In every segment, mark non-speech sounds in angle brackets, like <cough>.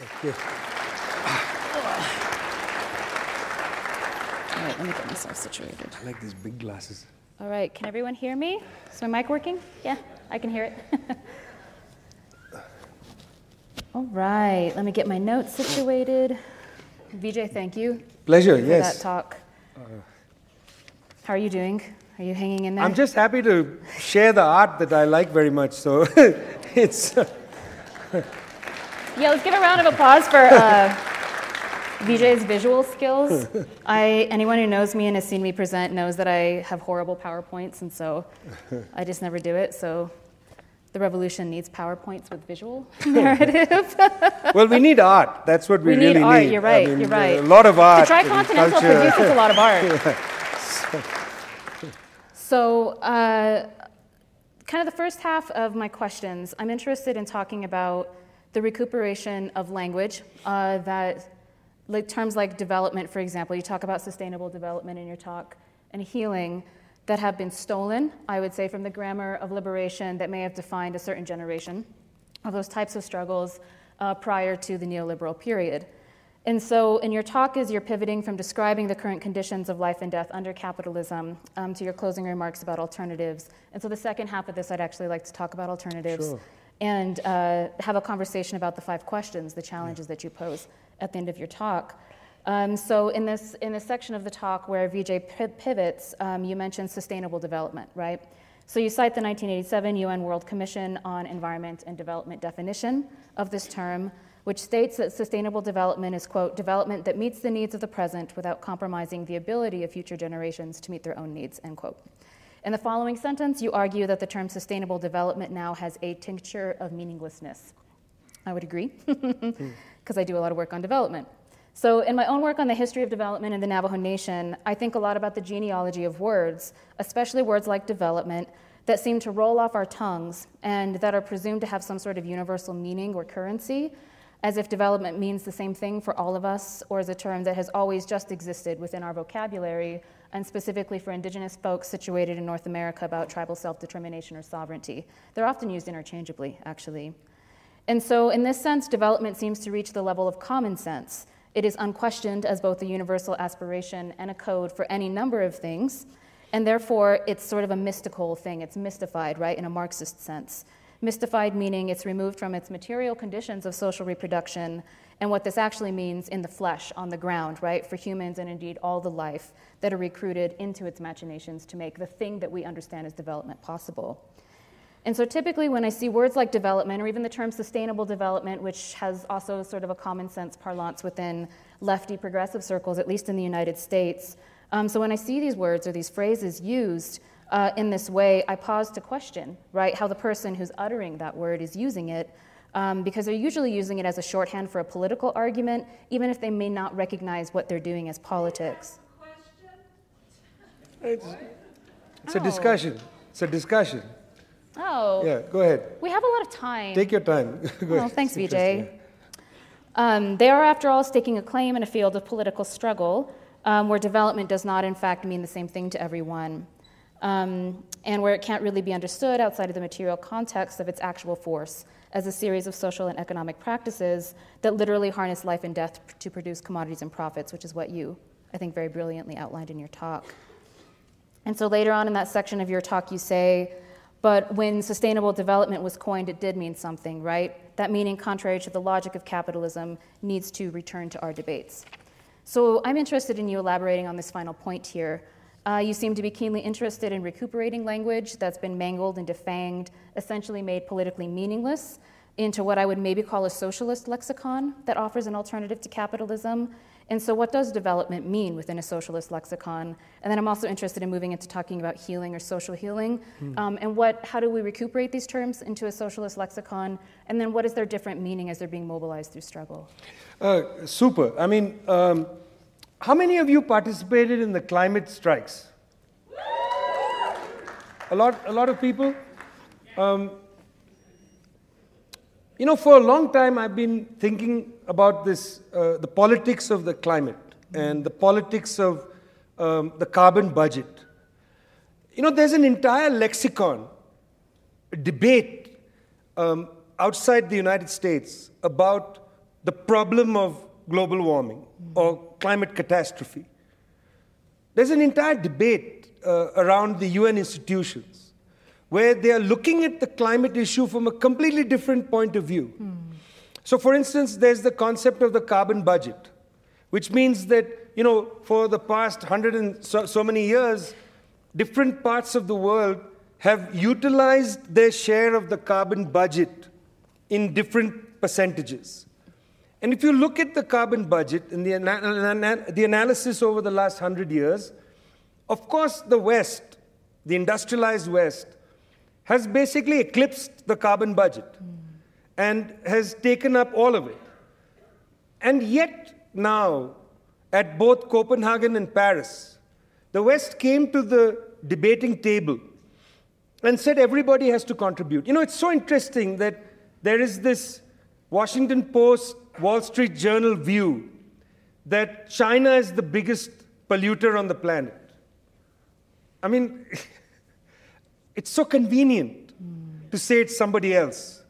Okay. All right, let me get myself situated. I like these big glasses. All right, can everyone hear me? Is my mic working? Yeah, I can hear it. <laughs> All right, let me get my notes situated. Vijay, thank you Pleasure, for yes. that talk. How are you doing? Are you hanging in there? I'm just happy to share the art that I like very much. So <laughs> it's. Uh, <laughs> Yeah, let's give a round of applause for uh, Vijay's visual skills. I, anyone who knows me and has seen me present knows that I have horrible PowerPoints, and so I just never do it. So the revolution needs PowerPoints with visual <laughs> narrative. well, we need art. That's what we, We need really art, need. you're right, I mean, you're right. A lot of art. the Tricontinental produces a lot of art. <laughs> So, uh, kind of the first half of my questions, I'm interested in talking about the recuperation of language uh, that, like terms like development, for example, you talk about sustainable development in your talk, and healing that have been stolen, I would say, from the grammar of liberation that may have defined a certain generation of those types of struggles uh, prior to the neoliberal period. And so, in your talk, as you're pivoting from describing the current conditions of life and death under capitalism um, to your closing remarks about alternatives. And so, the second half of this, I'd actually like to talk about alternatives Sure. And uh, have a conversation about the five questions, the challenges that you pose at the end of your talk. Um, so, in this, in this section of the talk where Vijay pi- pivots, um, you mentioned sustainable development, right? So, you cite the 1987 UN World Commission on Environment and Development definition of this term, which states that sustainable development is, quote, development that meets the needs of the present without compromising the ability of future generations to meet their own needs, end quote. In the following sentence, you argue that the term sustainable development now has a tincture of meaninglessness. I would agree, <laughs> hmm. because I do a lot of work on development. So, in my own work on the history of development in the Navajo Nation, I think a lot about the genealogy of words, especially words like development, that seem to roll off our tongues and that are presumed to have some sort of universal meaning or currency, as if development means the same thing for all of us, or as a term that has always just existed within our vocabulary, and specifically for indigenous folks situated in North America about tribal self determination or sovereignty. They're often used interchangeably, actually. And so, in this sense, development seems to reach the level of common sense. It is unquestioned as both a universal aspiration and a code for any number of things, and therefore it's sort of a mystical thing. It's mystified, right, in a Marxist sense. Mystified meaning it's removed from its material conditions of social reproduction and what this actually means in the flesh, on the ground, right, for humans and indeed all the life that are recruited into its machinations to make the thing that we understand as development possible. And so typically, when I see words like development, or even the term sustainable development, which has also sort of a common sense parlance within lefty progressive circles, at least in the United States, um, so when I see these words or these phrases used uh, in this way, I pause to question, right, how the person who's uttering that word is using it, um, because they're usually using it as a shorthand for a political argument, even if they may not recognize what they're doing as politics. It's, it's a Oh. discussion. It's a discussion. Oh, Yeah, go ahead. we have a lot of time. Take your time. <laughs> go Well, ahead. thanks, Vijay. Um, they are, after all, staking a claim in a field of political struggle um, where development does not, in fact, mean the same thing to everyone, um, and where it can't really be understood outside of the material context of its actual force as a series of social and economic practices that literally harness life and death to produce commodities and profits, which is what you, I think, very brilliantly outlined in your talk. And so later on in that section of your talk, you say, but when sustainable development was coined, it did mean something, right? That meaning, contrary to the logic of capitalism, needs to return to our debates. So I'm interested in you elaborating on this final point here. Uh, you seem to be keenly interested in recuperating language that's been mangled and defanged, essentially made politically meaningless, into what I would maybe call a socialist lexicon that offers an alternative to capitalism. And so, what does development mean within a socialist lexicon? And then I'm also interested in moving into talking about healing or social healing, um, and what, how do we recuperate these terms into a socialist lexicon? And then, what is their different meaning as they're being mobilized through struggle? Uh, super. I mean, um, how many of you participated in the climate strikes? A lot, a lot of people. Um, you know, for a long time, I've been thinking about this, uh, the politics of the climate and the politics of um, the carbon budget. You know, there's an entire lexicon, debate um, outside the United States about the problem of global warming or climate catastrophe. There's an entire debate uh, around the UN institutions where they are looking at the climate issue from a completely different point of view. So, for instance, there's the concept of the carbon budget, which means that, you know, for the past hundred and so, so many years, different parts of the world have utilized their share of the carbon budget in different percentages. And if you look at the carbon budget and the, ana- the analysis over the last hundred years, of course, the West, the industrialized West, has basically eclipsed the carbon budget and has taken up all of it. And yet, now, at both Copenhagen and Paris, the West came to the debating table and said everybody has to contribute. You know, it's so interesting that there is this Washington Post, Wall Street Journal view that China is the biggest polluter on the planet. I mean, <laughs> it's so convenient to say it's somebody else.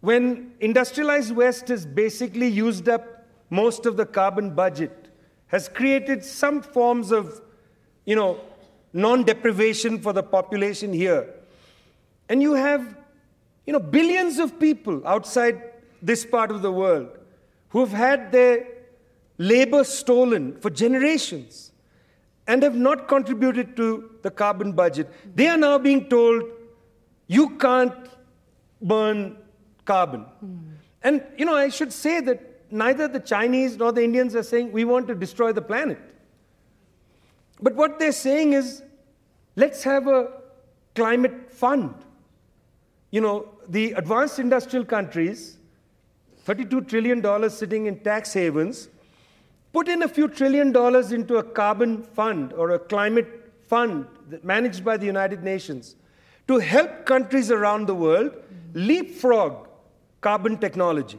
When industrialized West has basically used up most of the carbon budget, has created some forms of, you know, non-deprivation for the population here. And you have, you know, billions of people outside this part of the world who have had their labor stolen for generations and have not contributed to the carbon budget. They are now being told, you can't burn carbon. Hmm. And, you know, I should say that neither the Chinese nor the Indians are saying we want to destroy the planet. But what they're saying is, let's have a climate fund. You know, the advanced industrial countries, $32 trillion sitting in tax havens, put in a few trillion dollars into a carbon fund or a climate fund managed by the United Nations to help countries around the world leapfrog carbon technology.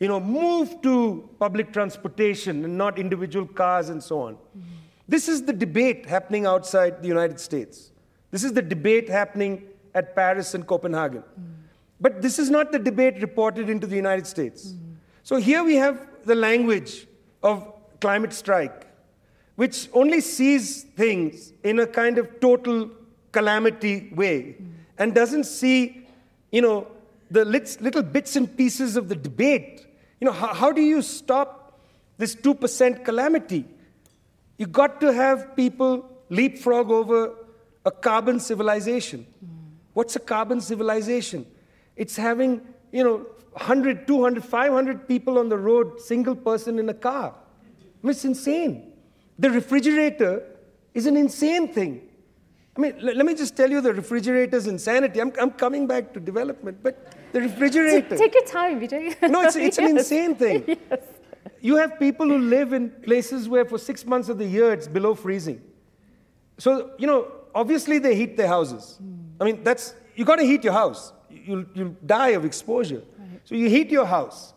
You know, move to public transportation and not individual cars and so on. Mm-hmm. This is the debate happening outside the United States. This is the debate happening at Paris and Copenhagen. Mm-hmm. But this is not the debate reported into the United States. Mm-hmm. So here we have the language of climate strike, which only sees things in a kind of total calamity way and doesn't see, you know, the little bits and pieces of the debate. You know, how, how do you stop this 2% calamity? You've got to have people leapfrog over a carbon civilization. What's a carbon civilization? It's having, you know, 100, 200, 500 people on the road, single person in a car. I mean, it's insane. The refrigerator is an insane thing. I mean, let me just tell you the refrigerator's insanity. I'm, I'm coming back to development, but the refrigerator. Take your time, Vijay. no, it's, it's <laughs> yes. an insane thing. Yes. You have people who live in places where for six months of the year it's below freezing. So, you know, obviously they heat their houses. Mm. I mean, that's, you got to heat your house. You'll, you'll die of exposure. Right. So you heat your house.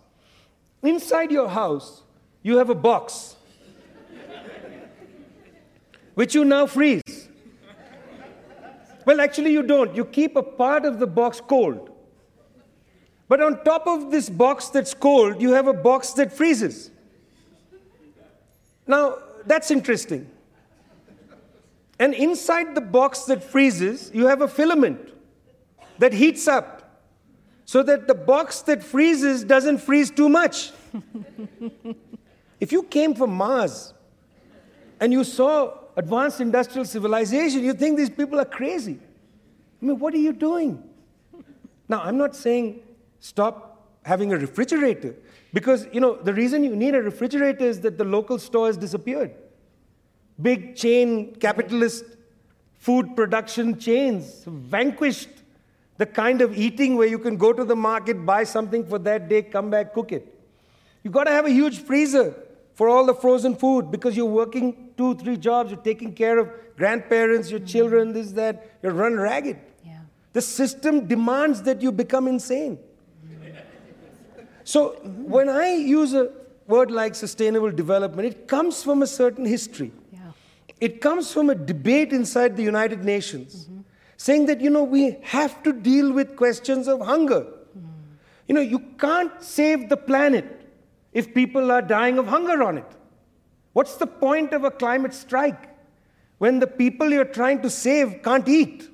Inside your house, you have a box, <laughs> which you now freeze. Well, actually, you don't. You keep a part of the box cold. But on top of this box that's cold, you have a box that freezes. Now, that's interesting. And inside the box that freezes, you have a filament that heats up so that the box that freezes doesn't freeze too much. <laughs> if you came from Mars and you saw advanced industrial civilization, you think these people are crazy. I mean, what are you doing? Now, I'm not saying stop having a refrigerator, because, you know, the reason you need a refrigerator is that the local store has disappeared. Big chain capitalist food production chains vanquished the kind of eating where you can go to the market, buy something for that day, come back, cook it. You've got to have a huge freezer for all the frozen food because you're working two, three jobs, you're taking care of grandparents, your children, this, that, you're run ragged. Yeah. The system demands that you become insane. So when I use a word like sustainable development, it comes from a certain history. Yeah. It comes from a debate inside the United Nations mm-hmm. Saying that, you know, we have to deal with questions of hunger. Mm. You know, you can't save the planet if people are dying of hunger on it? What's the point of a climate strike when the people you're trying to save can't eat?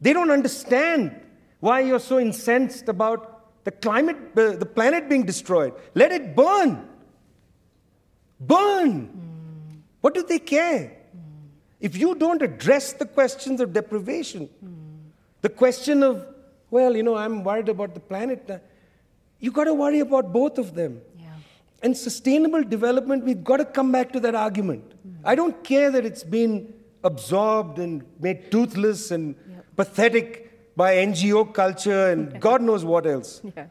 They don't understand why you're so incensed about the climate, uh, the planet being destroyed. Let it burn. Burn. Mm. What do they care? Mm. If you don't address the questions of deprivation, mm. the question of, well, you know, I'm worried about the planet, uh, you got to worry about both of them. Yeah. And sustainable development, we've got to come back to that argument. I don't care that it's been absorbed and made toothless and yep. pathetic by NGO culture and <laughs> God knows what else. Yeah.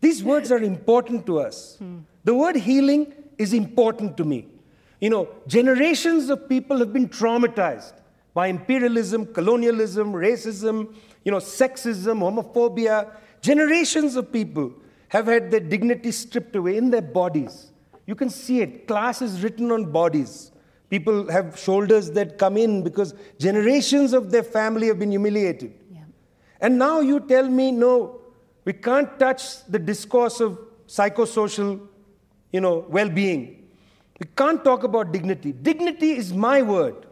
These words are important to us. Hmm. The word healing is important to me. You know, generations of people have been traumatized by imperialism, colonialism, racism, you know, sexism, homophobia. Generations of people have had their dignity stripped away in their bodies. You can see it. Class is written on bodies. People have shoulders that come in because generations of their family have been humiliated. Yeah. And now you tell me, no, we can't touch the discourse of psychosocial you know, well-being. We can't talk about dignity. Dignity is my word.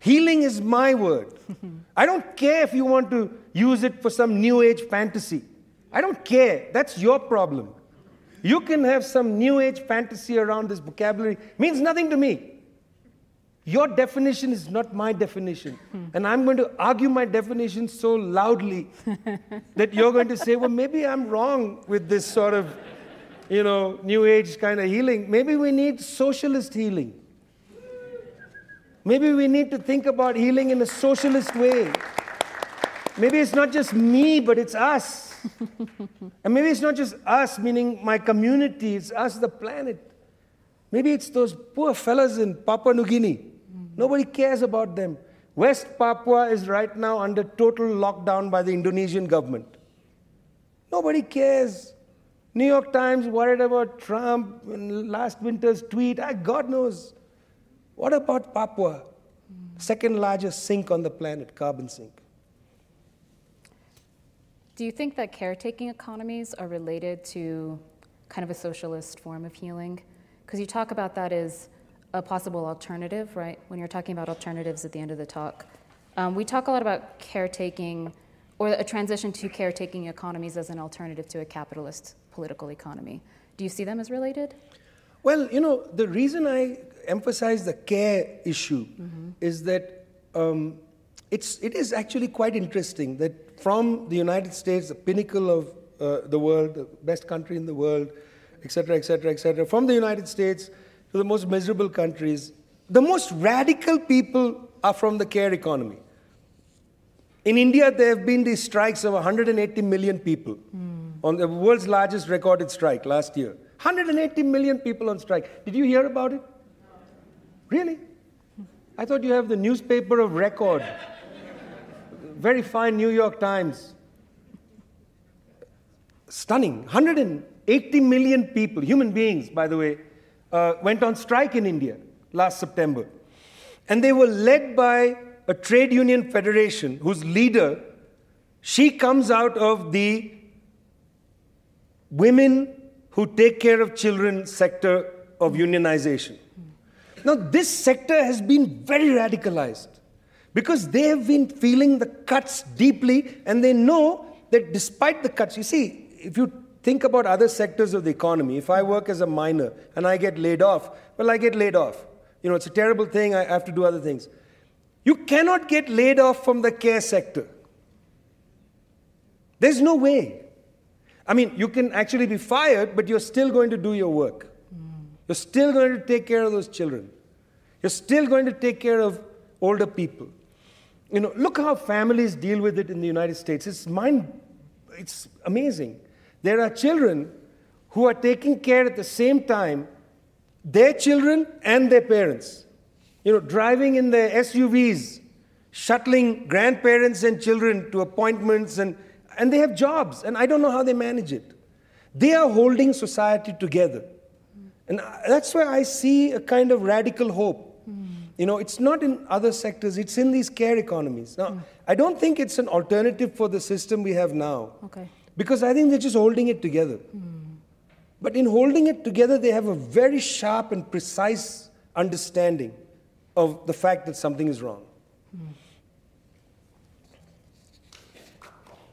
Healing is my word. <laughs> I don't care if you want to use it for some new age fantasy. I don't care. That's your problem. You can have some new age fantasy around this vocabulary. It means nothing to me. Your definition is not my definition. Hmm. And I'm going to argue my definition so loudly <laughs> that you're going to say, well, maybe I'm wrong with this sort of, you know, new age kind of healing. Maybe we need socialist healing. Maybe we need to think about healing in a socialist way. Maybe it's not just me, but it's us. <laughs> and maybe it's not just us, meaning my community, it's us, the planet. Maybe it's those poor fellas in Papua New Guinea Nobody cares about them. West Papua is right now under total lockdown by the Indonesian government. Nobody cares. New York Times worried about Trump last winter's tweet. God knows. What about Papua? Second largest sink on the planet, carbon sink. Do you think that caretaking economies are related to kind of a socialist form of healing? Because you talk about that as a possible alternative, right? When you're talking about alternatives at the end of the talk. Um, we talk a lot about caretaking or a transition to caretaking economies as an alternative to a capitalist political economy. Do you see them as related? Well, you know, the reason I emphasize the care issue mm-hmm. is that um, it's, it is actually quite interesting that from the United States, the pinnacle of uh, the world, the best country in the world, et cetera, et cetera, et cetera, from the United States, to the most miserable countries, the most radical people are from the care economy. In India, there have been these strikes of 180 million people mm. On the world's largest recorded strike last year. 180 million people on strike. Did you hear about it? Really? I thought you have the newspaper of record. Very fine New York Times. Stunning. 180 million people, human beings, by the way, uh, went on strike in India last September. And they were led by a trade union federation whose leader, she comes out of the women who take care of children sector of unionization. Now, this sector has been very radicalized because they have been feeling the cuts deeply and they know that despite the cuts, you see, if you Think about other sectors of the economy. If I work as a miner and I get laid off, well, I get laid off. You know, it's a terrible thing. I have to do other things. You cannot get laid off from the care sector. There's no way. I mean, you can actually be fired, but you're still going to do your work. You're still going to take care of those children. You're still going to take care of older people. You know, look how families deal with it in the United States. It's mind, it's amazing. There are children who are taking care at the same time their children and their parents. You know, driving in their SUVs, shuttling grandparents and children to appointments, and, and they have jobs, and I don't know how they manage it. They are holding society together. And that's why I see a kind of radical hope. You know, it's not in other sectors, it's in these care economies. Now, I don't think it's an alternative for the system we have now. Okay. Because I think they're just holding it together. Mm. But in holding it together, they have a very sharp and precise understanding of the fact that something is wrong.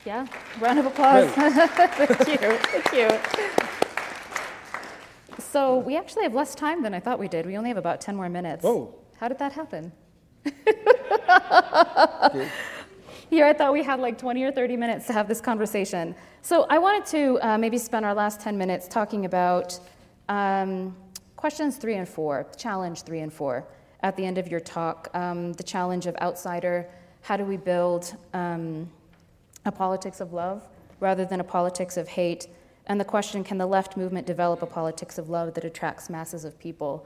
Yeah, round of applause. <laughs> Thank you. Thank you. So we actually have less time than I thought we did. We only have about 10 more minutes. Oh. How did that happen? <laughs> Here, I thought we had like 20 or 30 minutes to have this conversation. So I wanted to uh, maybe spend our last 10 minutes talking about um, questions three and four, challenge three and four, at the end of your talk. Um, the challenge of outsider, how do we build um, a politics of love rather than a politics of hate? And the question can the left movement develop a politics of love that attracts masses of people?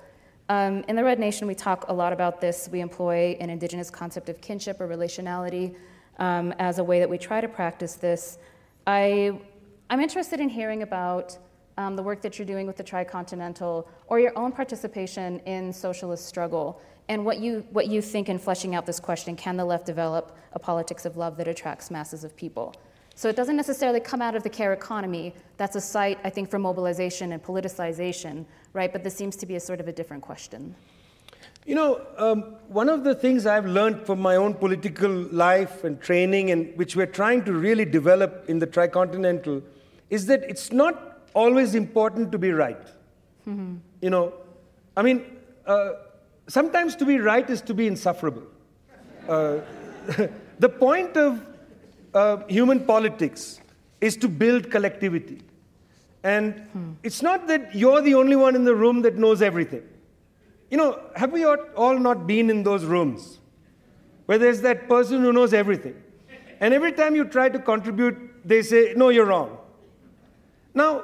Um, in the Red Nation, we talk a lot about this. We employ an indigenous concept of kinship or relationality um, as a way that we try to practice this. I, I'm interested in hearing about um, the work that you're doing with the Tricontinental or your own participation in socialist struggle and what you, what you think in fleshing out this question can the left develop a politics of love that attracts masses of people? So it doesn't necessarily come out of the care economy. That's a site, I think, for mobilization and politicization, right? But this seems to be a sort of a different question. You know, um, one of the things I've learned from my own political life and training, and which we're trying to really develop in the Tricontinental, is that it's not always important to be right. Mm-hmm. You know, I mean, uh, sometimes to be right is to be insufferable. Uh, <laughs> the point of uh, human politics is to build collectivity. And hmm. it's not that you're the only one in the room that knows everything. You know, have we all not been in those rooms where there's that person who knows everything? And every time you try to contribute, they say, no, you're wrong. Now,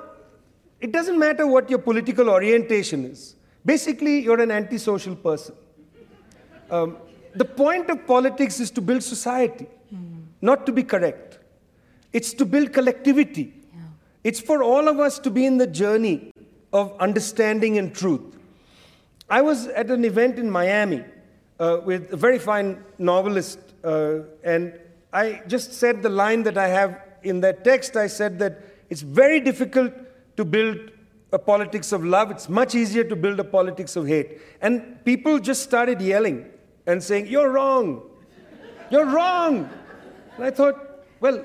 it doesn't matter what your political orientation is. Basically, you're an antisocial person. Um, the point of politics is to build society, mm. not to be correct. It's to build collectivity. Yeah. It's for all of us to be in the journey of understanding and truth. I was at an event in Miami uh, with a very fine novelist, uh, and I just said the line that I have in that text. I said that it's very difficult to build a politics of love, it's much easier to build a politics of hate. And people just started yelling and saying, You're wrong. You're wrong. And I thought, well,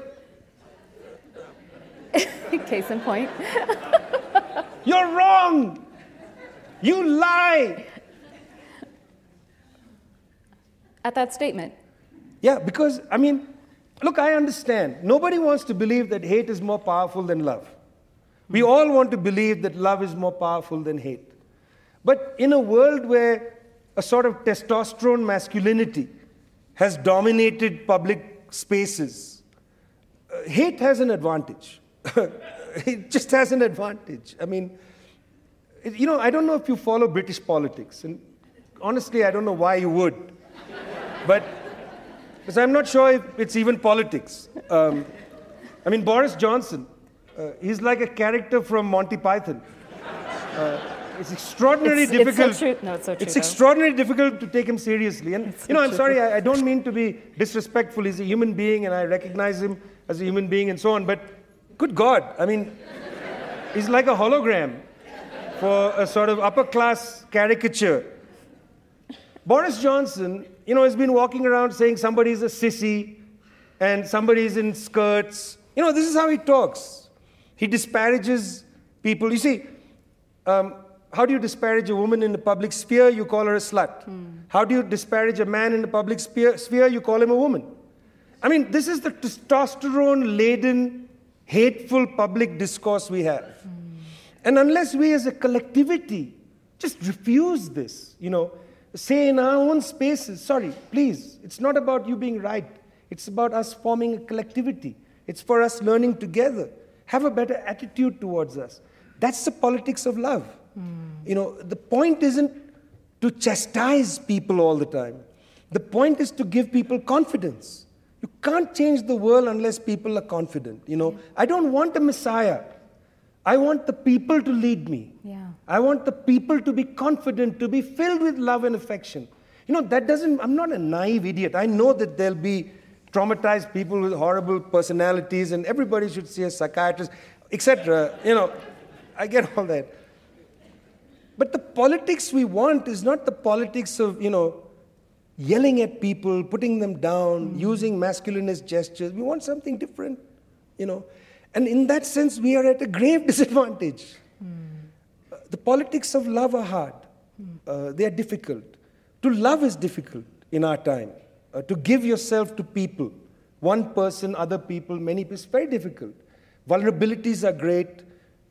<laughs> case in point. <laughs> You're wrong. You lie. At that statement. Yeah, because, I mean, look, I understand. Nobody wants to believe that hate is more powerful than love. We all want to believe that love is more powerful than hate. But in a world where a sort of testosterone masculinity has dominated public spaces, uh, hate has an advantage. <laughs> it just has an advantage. I mean, you know, I don't know if you follow British politics, and honestly, I don't know why you would. <laughs> but because I'm not sure if it's even politics. Um, I mean, Boris Johnson, uh, he's like a character from Monty Python. Uh, it's extraordinarily it's, difficult. It's, so no, it's, so true, it's extraordinarily difficult to take him seriously. And you know, I'm sorry, I, I, don't mean to be disrespectful. He's a human being, and I recognize him as a human being, and so on. But good God, I mean, he's like a hologram for a sort of upper class caricature. Boris Johnson, you know, has been walking around saying somebody's a sissy and somebody's in skirts. You know, this is how he talks. He disparages people. You see, um, how do you disparage a woman in the public sphere? You call her a slut. Mm. How do you disparage a man in the public sphere? sphere? You call him a woman. I mean, this is the testosterone laden, hateful public discourse we have. Mm. And unless we as a collectivity just refuse this, you know, say in our own spaces, sorry, please, it's not about you being right. It's about us forming a collectivity. It's for us learning together. Have a better attitude towards us. That's the politics of love. Mm. You know, the point isn't to chastise people all the time. The point is to give people confidence. You can't change the world unless people are confident. You know, I don't want a messiah. I want the people to lead me. Yeah. I want the people to be confident, to be filled with love and affection. You know, that doesn't, I'm not a naive idiot. I know that there'll be traumatized people with horrible personalities, and everybody should see a psychiatrist, etc. You know, I get all that. But the politics we want is not the politics of, you know, yelling at people, putting them down, mm-hmm. using masculinist gestures. We want something different, you know. And in that sense, we are at a grave <laughs> disadvantage. Mm. Uh, the politics of love are hard, mm. uh, they are difficult. To love is difficult in our time. Uh, to give yourself to people, one person, other people, many people, is very difficult. Vulnerabilities are great.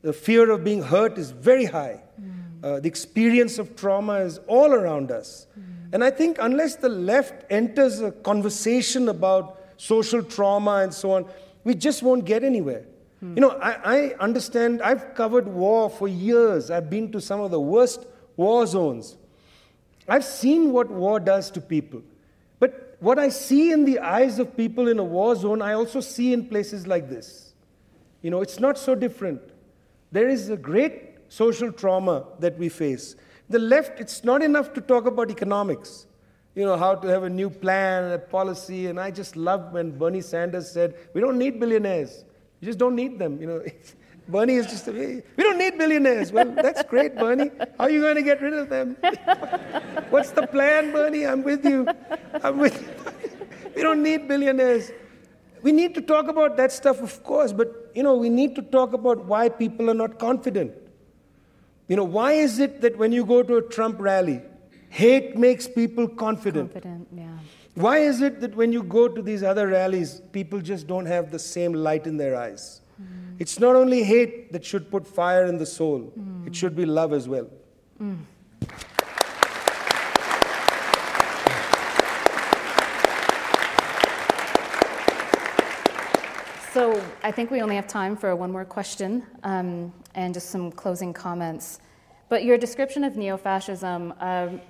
The fear of being hurt is very high. Mm. Uh, the experience of trauma is all around us. Mm. And I think unless the left enters a conversation about social trauma and so on, we just won't get anywhere. Mm. You know, I, I understand, I've covered war for years. I've been to some of the worst war zones. I've seen what war does to people. What I see in the eyes of people in a war zone, I also see in places like this. You know, it's not so different. There is a great social trauma that we face. The left, it's not enough to talk about economics, you know, how to have a new plan, a policy. And I just love when Bernie Sanders said, we don't need billionaires. You just don't need them. You know, <laughs> Bernie is just, we don't need billionaires. Well, that's great, Bernie. How are you going to get rid of them? <laughs> What's the plan, Bernie? I'm with you. I'm with you. <laughs> we don't need billionaires. We need to talk about that stuff, of course, but you know, we need to talk about why people are not confident. You know, why is it that when you go to a Trump rally, hate makes people confident? Confident, yeah. Why is it that when you go to these other rallies, people just don't have the same light in their eyes? Mm. It's not only hate that should put fire in the soul, mm. it should be love as well. Mm. So I think we only have time for one more question um, and just some closing comments. But your description of neo-fascism, um,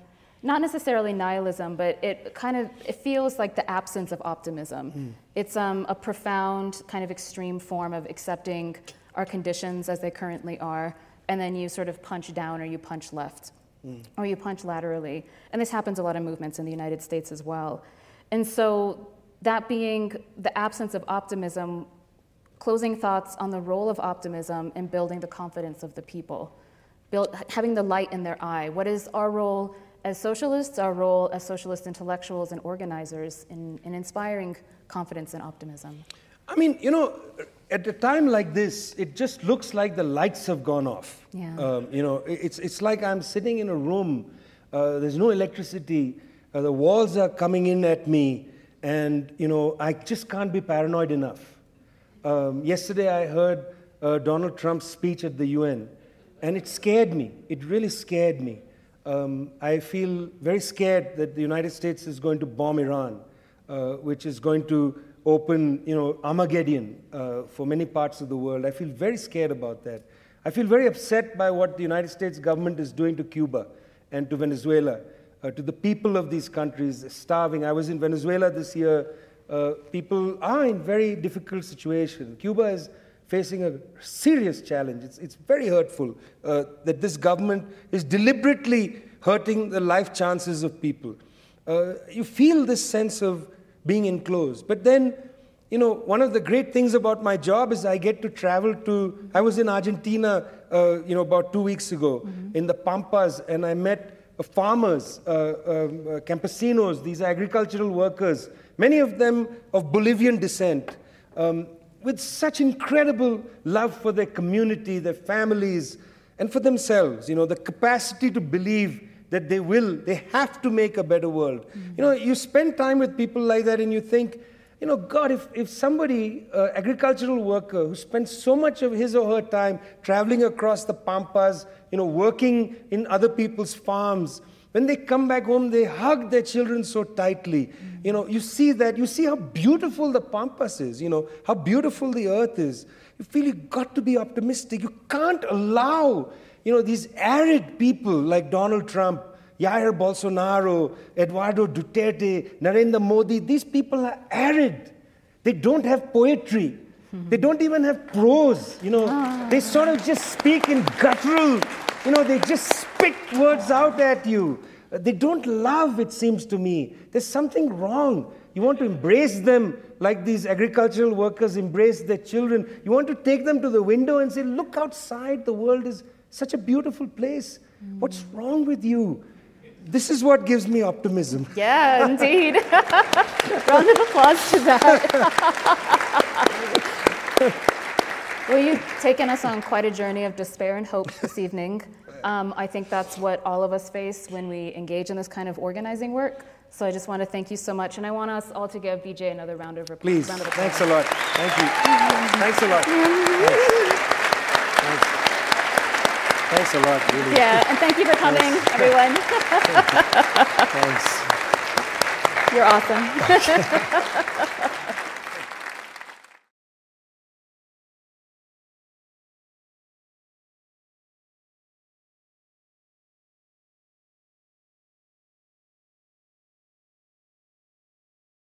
not necessarily nihilism, but it kind of it feels like the absence of optimism. Mm. It's um, a profound kind of extreme form of accepting our conditions as they currently are, and then you sort of punch down or you punch left, mm. or you punch laterally. And this happens a lot of movements in the United States as well. And so that being the absence of optimism, closing thoughts on the role of optimism in building the confidence of the people, build, having the light in their eye. What is our role as socialists, our role as socialist intellectuals and organizers in, in inspiring confidence and optimism? I mean, you know, at a time like this, it just looks like the lights have gone off. Yeah. Um, you know, it's, it's like I'm sitting in a room, uh, there's no electricity, uh, the walls are coming in at me, and, you know, I just can't be paranoid enough. Um, yesterday I heard uh, Donald Trump's speech at the UN, and it scared me. It really scared me. Um, I feel very scared that the United States is going to bomb Iran, uh, which is going to open, you know, Armageddon uh, for many parts of the world. I feel very scared about that. I feel very upset by what the United States government is doing to Cuba and to Venezuela uh, to the people of these countries starving. I was in Venezuela this year. Uh, people are in very difficult situation. Cuba is facing a serious challenge. It's, it's very hurtful uh, that this government is deliberately hurting the life chances of people. Uh, you feel this sense of being enclosed. But then, you know, one of the great things about my job is I get to travel to. I was in Argentina, uh, you know, about two weeks ago mm-hmm. in the Pampas, and I met farmers, uh, um, uh, campesinos, these agricultural workers, many of them of Bolivian descent, um, with such incredible love for their community, their families, and for themselves. You know, the capacity to believe that they will, they have to make a better world. Mm-hmm. You know, you spend time with people like that and you think, you know, God, if, if somebody, uh, agricultural worker who spends so much of his or her time traveling across the pampas, you know, working in other people's farms, when they come back home, they hug their children so tightly. You know, you see that, you see how beautiful the pampas is, you know, how beautiful the earth is. You feel you've got to be optimistic. You can't allow, you know, these arid people like Donald Trump Jair Bolsonaro, Eduardo Duterte, Narendra Modi, these people are arid. They don't have poetry. Mm-hmm. They don't even have prose, you know. Ah. They sort of just speak in guttural, you know, they just spit words out at you. They don't love, it seems to me. There's something wrong. You want to embrace them like these agricultural workers embrace their children. You want to take them to the window and say, Look outside, the world is such a beautiful place. What's wrong with you? This is what gives me optimism. <laughs> Yeah, indeed. <laughs> Round of applause to that. <laughs> well, you've taken us on quite a journey of despair and hope this evening. Um, I think that's what all of us face when we engage in this kind of organizing work. So I just want to thank you so much, and I want us all to give Vijay another round of, Please. round of applause. Thanks a lot. Thank you. Thanks a lot. Thanks. Thanks a lot, really. Yeah, and thank you for coming, everyone. <laughs> Thanks. You're awesome. <laughs>